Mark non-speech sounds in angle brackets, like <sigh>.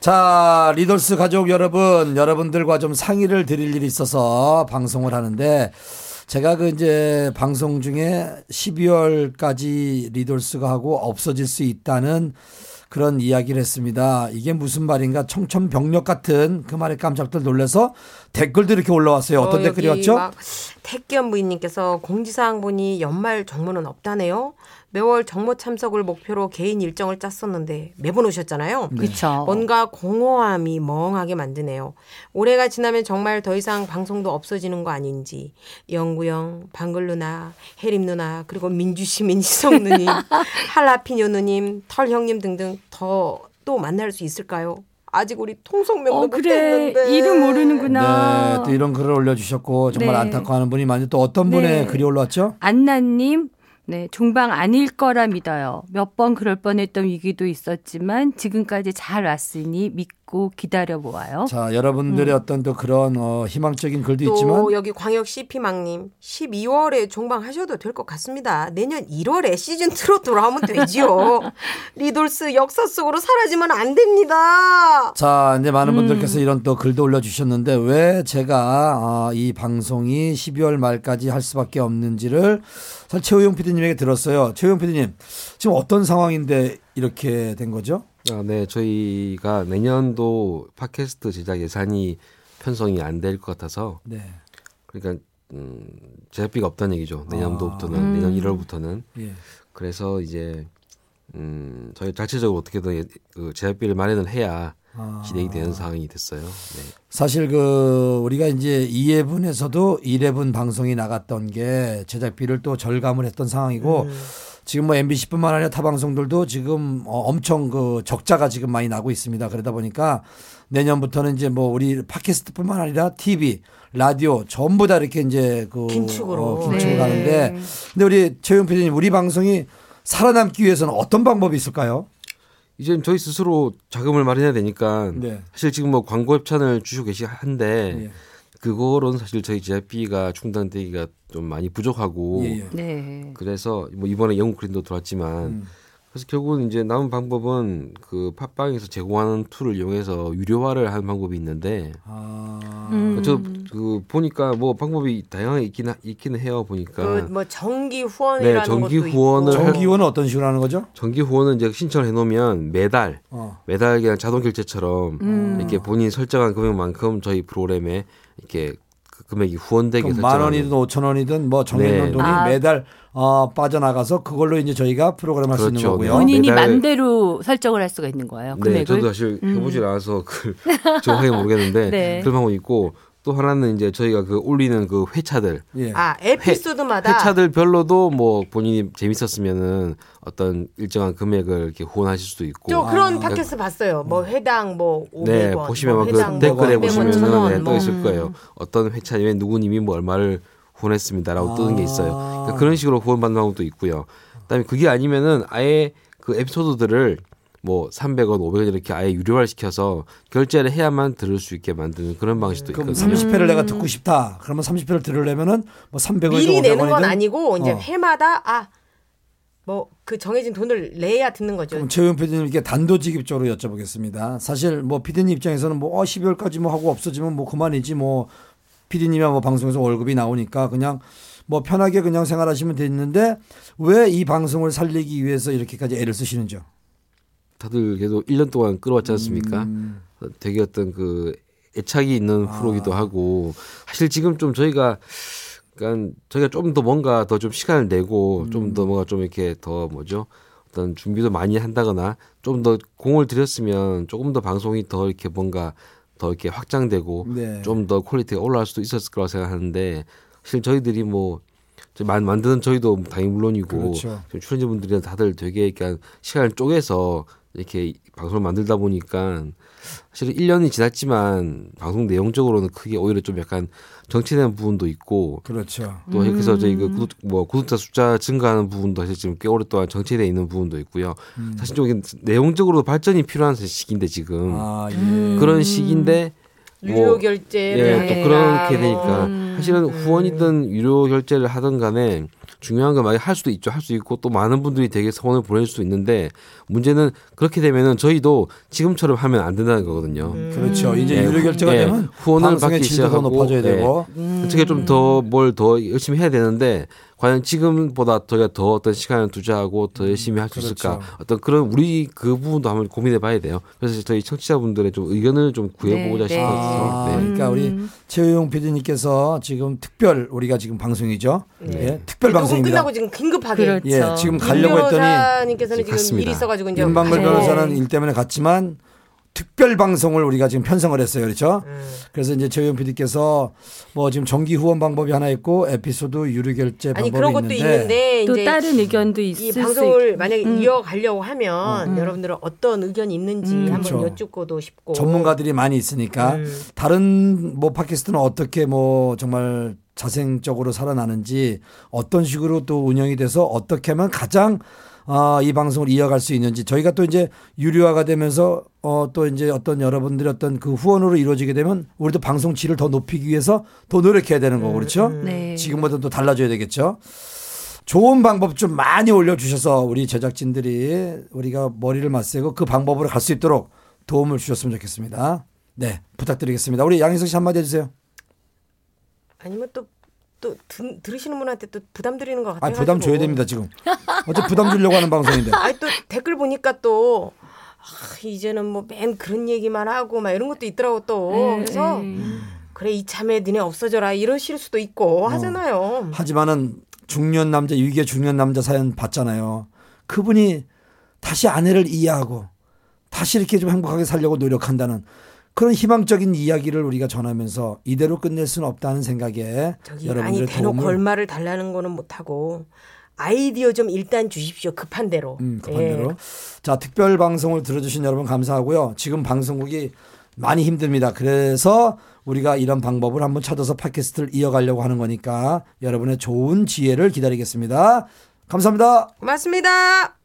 자, 리돌스 가족 여러분, 여러분들과 좀 상의를 드릴 일이 있어서 방송을 하는데 제가 그 이제 방송 중에 12월까지 리돌스가 하고 없어질 수 있다는 그런 이야기를 했습니다. 이게 무슨 말인가 청천벽력 같은 그 말에 깜짝들 놀라서 댓글도 이렇게 올라왔어요. 어떤 어, 댓글이 왔죠? 막 택견 부인님께서 공지사항 보니 연말 정모는 없다네요. 매월 정모 참석을 목표로 개인 일정을 짰었는데 매번 오셨잖아요. 네. 그렇죠. 뭔가 공허함이 멍하게 만드네요. 올해가 지나면 정말 더 이상 방송도 없어지는 거 아닌지. 영구형, 방글 누나, 혜림 누나, 그리고 민주 시민 희성 누님, <laughs> 할라피뇨 누님, 털 형님 등등 더 또 만날 수 있을까요? 아직 우리 통성명도 어 그래 못했는데. 이름 모르는구나. 네, 또 이런 글을 올려주셨고 정말 네. 안타까워하는 분이 많이 또 어떤 분의 네. 글이 올라왔죠? 안나님, 네, 종방 아닐 거라 믿어요. 몇 번 그럴 뻔했던 위기도 있었지만 지금까지 잘 왔으니 믿고 기다려 보아요. 자, 여러분들의 어떤 또 그런 어, 희망적인 글도 또 있지만 여기 광역 CP망님 12월에 종방하셔도 될 것 같습니다. 내년 1월에 시즌 2로 돌아오면 되지요. <laughs> 리돌스 역사 속으로 사라지면 안 됩니다. 자, 이제 음. 많은 분들께서 이런 또 글도 올려주셨는데 왜 제가 아, 이 방송이 12월 말까지 할 수밖에 없는지를 사실 최우용 PD님에게 들었어요. 최우용 PD님, 지금 어떤 상황인데 이렇게 된 거죠? 아, 네, 저희가 내년도 팟캐스트 제작 예산이 편성이 안 될 것 같아서 네. 그러니까 음, 제작비가 없다는 얘기죠. 내년도부터는 음. 내년 1월부터는 예. 그래서 이제 음, 저희 자체적으로 어떻게든 예- 그 제작비를 마련을 해야 아. 진행이 되는 상황이 됐어요. 네. 사실 그 우리가 이제 2회분에서도 1회분 방송이 나갔던 게 제작비를 또 절감을 했던 상황이고 음. 지금 뭐 MBC뿐만 아니라 타 방송들도 지금 어, 엄청 그 적자가 지금 많이 나고 있습니다. 그러다 보니까 내년부터는 이제 뭐 우리 팟캐스트뿐만 아니라 TV, 라디오 전부 다 이렇게 이제 그 긴축으로. 어, 긴축을 네. 가는데 근데 우리 최용 PD님 우리 방송이 살아남기 위해서는 어떤 방법이 있을까요? 이제 저희 스스로 자금을 마련해야 되니까 네. 사실 지금 뭐 광고 협찬을 주시고 계시 한데 예. 그거로는 사실 저희 제작비가 충당되기가 좀 많이 부족하고 예, 예. 네. 그래서 뭐 이번에 영국 그린도 들어왔지만 음. 그래서 결국은 이제 남은 방법은 그 팟빵에서 제공하는 tool을 이용해서 유료화를 하는 방법이 있는데 아. 음. 저그 보니까 뭐 방법이 다양하게 있긴 하- 있기는 해요 보니까 그 뭐 정기 후원이라는 네, 정기 것도 후원을 있고. 정기원은 어떤 식으로 하는 거죠? 정기 후원은 이제 신청을 해놓으면 매달 어. 매달 그냥 자동 결제처럼 음. 이렇게 본인이 설정한 금액만큼 저희 프로그램에 이렇게 그 금액이 후원되게 만 원이든 오천 원이든 뭐 정해놓은 네. 돈이 아. 매달 어, 빠져나가서 그걸로 이제 저희가 프로그램 할수 있는 그렇죠. 거고요. 네. 본인이 맘대로 설정을 할 수가 있는 거예요. 네, 금액을. 저도 사실 해보질 않아서 그 <laughs> 정확하게 모르겠는데 <laughs> 네. 그런 방법이 있고 또 하나는 이제 저희가 그 올리는 그 회차들 예. 아 에피소드마다 회차들 별로도 뭐 본인이 재밌었으면은 어떤 일정한 금액을 이렇게 후원하실 수도 있고 저 그런 팟캐스트 봤어요. 뭐 회당 뭐 500원. 네 보시면 뭐그 회당 뭐 댓글에 500원, 보시면은 1000원, 네, 뭐. 떠 있을 거예요. 어떤 회차에 누구님이 뭐 얼마를 후원했습니다라고 뜨는 게 있어요. 그러니까 그런 식으로 후원받는 방법도 있고요. 그다음에 그게 아니면은 아예 그 에피소드들을 뭐 300원, 500원 이렇게 아예 유료화를 시켜서 결제를 해야만 들을 수 있게 만드는 그런 방식도 그럼 있거든요. 30회를 내가 듣고 싶다. 그러면 30회를 들으려면은 뭐 300원이든 미리 내는 건 500원이든 아니고 이제 어. 회마다 아 뭐 그 정해진 돈을 내야 듣는 거죠. 그럼 최용 PD님께 단도직입적으로 여쭤보겠습니다. 사실 뭐 PD님 입장에서는 뭐 어, 12월까지 뭐 하고 없어지면 뭐 그만이지 뭐 PD님이야 뭐 방송에서 월급이 나오니까 그냥 뭐 편하게 그냥 생활하시면 되는데 왜 이 방송을 살리기 위해서 이렇게까지 애를 쓰시는지요? 다들 계속 1년 동안 끌어왔지 않습니까? 음. 어, 되게 어떤 그 애착이 있는 아. 프로기도 하고 사실 지금 좀 저희가 그러니까 저희가 좀 더 뭔가 더 좀 시간을 내고 음. 좀더 뭔가 좀 이렇게 더 뭐죠? 어떤 준비도 많이 한다거나 좀 더 공을 들였으면 조금 더 방송이 더 이렇게 뭔가 더 이렇게 확장되고 네. 좀더 quality가 올라갈 수도 있었을 거라고 생각하는데 사실 저희들이 뭐 만- 만드는 저희도 당연히 물론이고 그렇죠. 출연자분들이 다들 되게 그러니까 시간을 쪼개서 이렇게 방송을 만들다 보니까 사실 1년이 지났지만 방송 내용적으로는 크게 오히려 좀 약간 정체되는 부분도 있고 그렇죠. 또 그래서 저희 그 구독, 뭐 구독자 숫자 증가하는 부분도 사실 지금 꽤 오랫동안 정체돼 있는 부분도 있고요. 사실 좀 이게 내용적으로 발전이 필요한 시기인데 지금 아, 예. 그런 시기인데 유료 결제를 예, 또 그렇게 뭐. 되니까 사실은 후원이든 유료 결제를 하든 간에 중요한 건 만약 할 수도 있죠. 할 수 있고 또 많은 분들이 되게 성원을 보낼 수 있는데 문제는 그렇게 되면은 저희도 지금처럼 하면 안 된다는 거거든요. 그렇죠. 이제 예, 유료 결제가 예, 되면 후원을 받기 시작하고, 높아져야 예. 되고 어떻게 좀 더뭘더 열심히 해야 되는데 과연 지금보다 저희가 더 어떤 시간을 투자하고 더 열심히 할수 있을까 그렇죠. 어떤 그런 우리 그 부분도 한번 고민해 봐야 돼요. 그래서 저희 청취자분들의 좀 의견을 좀 구해보고자 네, 네. 싶어서 아, 네. 그러니까 우리 최우용 PD님께서 지금 특별 우리가 지금 방송이죠. 예, 특별 방송입니다. 끝나고 지금 긴급하게 그렇죠. 예, 지금 가려고 했더니 변호사님께서는 지금 갔습니다. 일이 있어가지고 이제 윤방글 가셔야 변호사는 일 때문에 갔지만 특별 방송을 우리가 지금 편성을 했어요. 그렇죠? 음. 그래서 이제 최우용 PD께서 뭐 지금 정기 후원 방법이 하나 있고 에피소드 유료 결제 아니 방법이 그런 것도 있는데 있는데 또 이제 다른 의견도 이 있을 수 방송을. 만약에 음. 이어가려고 하면 여러분들은 어떤 의견이 있는지 한번 그렇죠. 여쭙고도 싶고 전문가들이 많이 있으니까 음. 다른 뭐 팟캐스트는 어떻게 뭐 정말 자생적으로 살아나는지 어떤 식으로 또 운영이 돼서 어떻게 하면 가장 아, 이 방송을 이어갈 수 있는지 저희가 또 이제 유료화가 되면서 어, 또 이제 어떤 여러분들의 어떤 그 후원으로 이루어지게 되면 우리도 방송 질을 더 높이기 위해서 더 노력해야 되는 거고 그렇죠? 네. 지금보다 또 달라져야 되겠죠. 좋은 방법 좀 많이 올려주셔서 우리 제작진들이 우리가 머리를 맞세고 그 방법으로 갈 수 있도록 도움을 주셨으면 좋겠습니다. 네, 부탁드리겠습니다. 우리 양희석 씨 한마디 해주세요. 아니면 또또 들으시는 분한테 또 부담 드리는 것 아, 같아요. 부담 줘야 됩니다, 지금. 어차피 부담 주려고 하는 방송인데. 아니 또 댓글 보니까 또 아, 이제는 뭐 맨 그런 얘기만 하고 막 이런 것도 있더라고 또 네, 그래서 네. 그래 이참에 니네 없어져라 이러실 수도 있고 하잖아요. 하지만은 중년 남자, 위기의 중년 남자 사연 봤잖아요. 그분이 다시 아내를 이해하고 다시 이렇게 좀 행복하게 살려고 노력한다는 그런 희망적인 이야기를 우리가 전하면서 이대로 끝낼 수는 없다는 생각에 저기 아니 대놓고 얼마를 달라는 거는 못하고 아이디어 좀 일단 주십시오 급한 대로. 음, 급한 예. 대로. 자, 특별 방송을 들어주신 여러분 감사하고요. 지금 방송국이 많이 힘듭니다. 그래서 우리가 이런 방법을 한번 찾아서 팟캐스트를 이어가려고 하는 거니까 여러분의 좋은 지혜를 기다리겠습니다. 감사합니다. 고맙습니다.